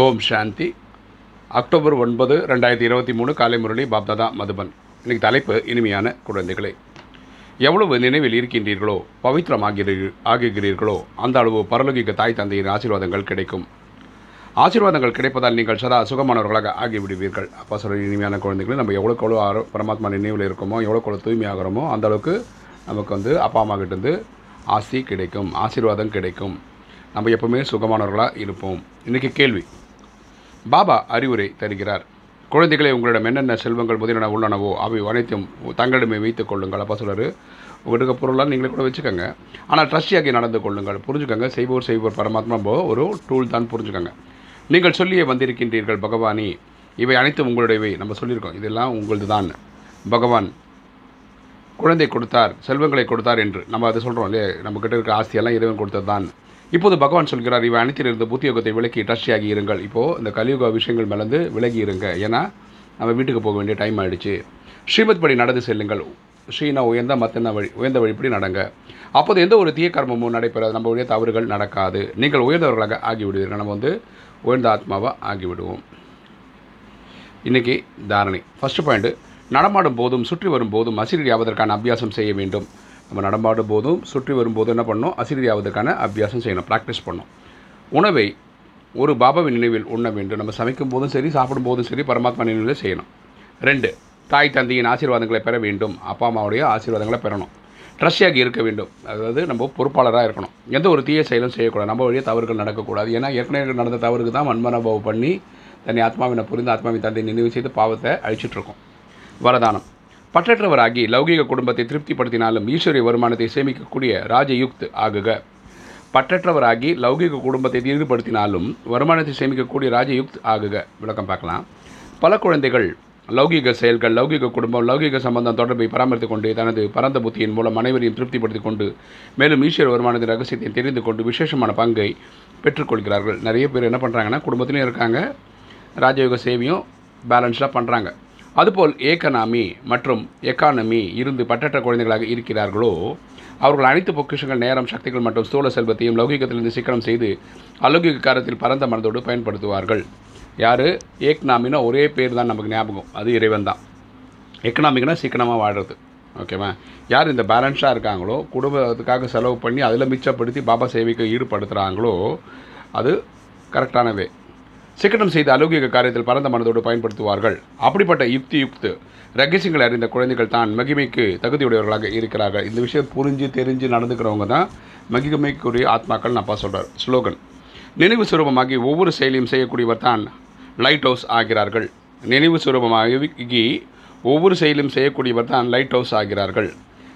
ஓம் சாந்தி. October ஒன்பது ரெண்டாயிரத்தி இருபத்தி மூணு காலை முரளி பாப்தாதா மதுபன். இன்னைக்கு தலைப்பு இனிமையான குழந்தைகளே. எவ்வளவு நினைவில் இருக்கின்றீர்களோ பவித்திரமாகிறீர்கள் ஆகுகிறீர்களோ அந்த அளவு பரலோகிக்க தாய் தந்தையின் ஆசீர்வாதங்கள் கிடைக்கும். ஆசீர்வாதங்கள் கிடைப்பதால் நீங்கள் சதா சுகமானவர்களாக ஆகிவிடுவீர்கள். அப்போ சொல்ல இனிமையான குழந்தைகளை நம்ம எவ்வளோக்கு எவ்வளோ ஆரோ பரமாத்மா நினைவில் இருக்கோமோ எவ்வளோக்கு எவ்வளோ தூய்மையாகிறோமோ அந்தளவுக்கு நமக்கு வந்து அப்பா அம்மா கிட்டேருந்து ஆசி கிடைக்கும் ஆசீர்வாதம் கிடைக்கும். நம்ம எப்போவுமே சுகமானவர்களாக இருப்போம். இன்றைக்கி கேள்வி பாபா அறிவுரை தருகிறார். குழந்தைகளை உங்களிடம் என்னென்ன செல்வங்கள் முதலீன உள்ளனவோ அவை அனைத்தும் தங்களிடமே வைத்துக் கொள்ளுங்கள். அப்போ சொல்கிறார் உங்களுக்கு பொருளாக நீங்களே கூட வச்சுக்கோங்க. ஆனால் ட்ரஸ்டியாகி நடந்து கொள்ளுங்கள். புரிஞ்சுக்கோங்க செய்வோர் செய்வோர் பரமாத்மா போ ஒரு டூல் தான் புரிஞ்சுக்கோங்க. நீங்கள் சொல்லியே வந்திருக்கின்றீர்கள் பகவானி. இவை அனைத்தும் உங்களுடையவை. நம்ம சொல்லியிருக்கோம் இதெல்லாம் உங்களது தான் பகவான் குழந்தை கொடுத்தார் செல்வங்களை கொடுத்தார் என்று. நம்ம அதை சொல்கிறோம் இல்லையா? நம்மக்கிட்ட இருக்க ஆஸ்தியெல்லாம் இறைவன் கொடுத்தது தான் இப்போது பகவான் சொல்கிறார் இவை அனைத்திலிருந்து புத்தியோகத்தை விலக்கி டஸ்டியாகி இருங்கள். இப்போது இந்த கலியுக விஷயங்கள் மேலேருந்து விலகி இருங்க. ஏன்னா நம்ம வீட்டுக்கு போக வேண்டிய டைம் ஆகிடுச்சு ஸ்ரீமத் படி நடந்து செல்லுங்கள். ஸ்ரீனா உயர்ந்த மத்தன வழி உயர்ந்த வழிப்படி நடங்க. அப்போது எந்த ஒரு தீய கர்மமும் நடைபெறாது. நம்ம உடைய தவறுகள் நடக்காது. நீங்கள் உயர்ந்தவர்களாக ஆகிவிடுவீர்கள். நம்ம வந்து உயர்ந்த ஆத்மாவாக ஆகிவிடுவோம். இன்றைக்கி தாரணை. ஃபஸ்ட்டு பாயிண்ட்டு நடமாடும் போதும் சுற்றி வரும் போதும் அசிரடி ஆவதற்கான அபியாசம் செய்ய வேண்டும். நம்ம நடமாடும் போதும் சுற்றி வரும்போதும் என்ன பண்ணணும்? அசிரடி ஆவதற்கான அபியாசம் செய்யணும் ப்ராக்டிஸ் பண்ணணும். உணவை ஒரு பாபாவின் நினைவில் உண்ண வேண்டும். நம்ம சமைக்கும் போதும் சரி சாப்பிடும் போதும் சரி பரமாத்மா நினைவில் செய்யணும். ரெண்டு தாய் தந்தையின் ஆசீர்வாதங்களை பெற வேண்டும். அப்பா அம்மாவுடைய ஆசீர்வாதங்களை பெறணும். ட்ரஸ்டியாக இருக்க வேண்டும். அதாவது நம்ம பொறுப்பாளராக இருக்கணும். எந்த ஒரு தீய செயலும் செய்யக்கூடாது. நம்ம வழியே தவறுகள் நடக்கக்கூடாது. ஏன்னா ஏற்கனவே நடந்த தவறுக்கு தான் மண்மனபாவம் பண்ணி தன்னை ஆத்மாவினை புரிந்து ஆத்மாவின் தந்தை நினைவு செய்து பாவத்தை அழிச்சிட்ருக்கோம் வரதானம். பற்றற்றவராகி லௌகிக குடும்பத்தை திருப்திப்படுத்தினாலும் ஈஸ்வரிய வருமானத்தை சேமிக்கக்கூடிய ராஜயுக்த் ஆகுக. பற்றற்றவராகி லௌகிக குடும்பத்தை ஈடுபடுத்தினாலும் வருமானத்தை சேமிக்கக்கூடிய ராஜயுக்த் ஆகுக. விளக்கம் பார்க்கலாம். பல குழந்தைகள் லௌகிக செயல்கள் லௌகிக குடும்பம் லௌகிக சம்பந்தம் தொடர்பை பராமரித்துக் கொண்டு தனது பரந்த புத்தியின் மூலம் அனைவரையும் திருப்திப்படுத்திக் கொண்டு மேலும் ஈஸ்வர வருமானத்தின் ரகசியத்தை தெரிந்து கொண்டு விசேஷமான பங்கை பெற்றுக்கொள்கிறார்கள். நிறைய பேர் என்ன பண்ணுறாங்கன்னா குடும்பத்திலையும் இருக்காங்க ராஜயோக சேவையும் பேலன்ஸ்டாக பண்ணுறாங்க அதுபோல் ஏகனாமி மற்றும் எக்கானமி இருந்து பட்டற்ற குழந்தைகளாக இருக்கிறார்களோ அவர்கள் அனைத்து பொக்கிஷங்கள் நேரம் சக்திகள் மற்றும் ஸ்தூல செல்வத்தையும் லௌகிகத்திலிருந்து சிக்கனம் செய்து அலௌகிக காரத்தில் பரந்த மனதோடு பயன்படுத்துவார்கள். யார்? ஏக்னாமினா ஒரே பேர் தான் நமக்கு ஞாபகம். அது இறைவன் தான் எக்கனாமிக்னா சிக்கனமாக வாழ்கிறது ஓகேவா? யார் இந்த பேலன்ஸாக இருக்காங்களோ குடும்பத்துக்காக செலவு பண்ணி அதில் மிச்சப்படுத்தி பாபா சேவைக்கு ஈடுபடுத்துகிறாங்களோ அது கரெக்டான வே சிக்கனம் செய்த அலௌகிக காரியத்தில் பரந்த மனதோடு பயன்படுத்துவார்கள். அப்படிப்பட்ட யுக்தி யுக்து ரகசியங்களை அறிந்த குழந்தைகள் தான் மகிமைக்கு தகுதியுடையவர்களாக இருக்கிறார்கள். இந்த விஷயம் புரிஞ்சு தெரிஞ்சு நடந்துக்கிறவங்க தான் மகிமைக்குரிய ஆத்மாக்கள் அப்பா சொல்கிறார் ஸ்லோகன். நினைவு சுரூபமாகி ஒவ்வொரு செயலையும் செய்யக்கூடியவர் தான் லைட் ஹவுஸ் ஆகிறார்கள். நினைவு சுரூபமாகி ஒவ்வொரு செயலும் செய்யக்கூடியவர் தான் லைட் ஹவுஸ் ஆகிறார்கள்.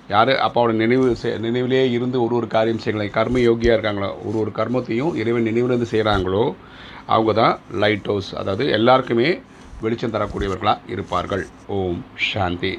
யார்? அப்பாவோட நினைவு நினைவிலே இருந்து ஒரு ஒரு காரியம் செய்யலாம் கர்ம யோகியாக இருக்காங்களோ? ஒரு ஒரு கர்மத்தையும் இறைவன் நினைவிலிருந்து செய்கிறாங்களோ அவங்க தான் லைட் ஹவுஸ் அதாவது எல்லாருக்குமே வெளிச்சம் தரக்கூடியவர்களாக இருப்பார்கள். ஓம் சாந்தி.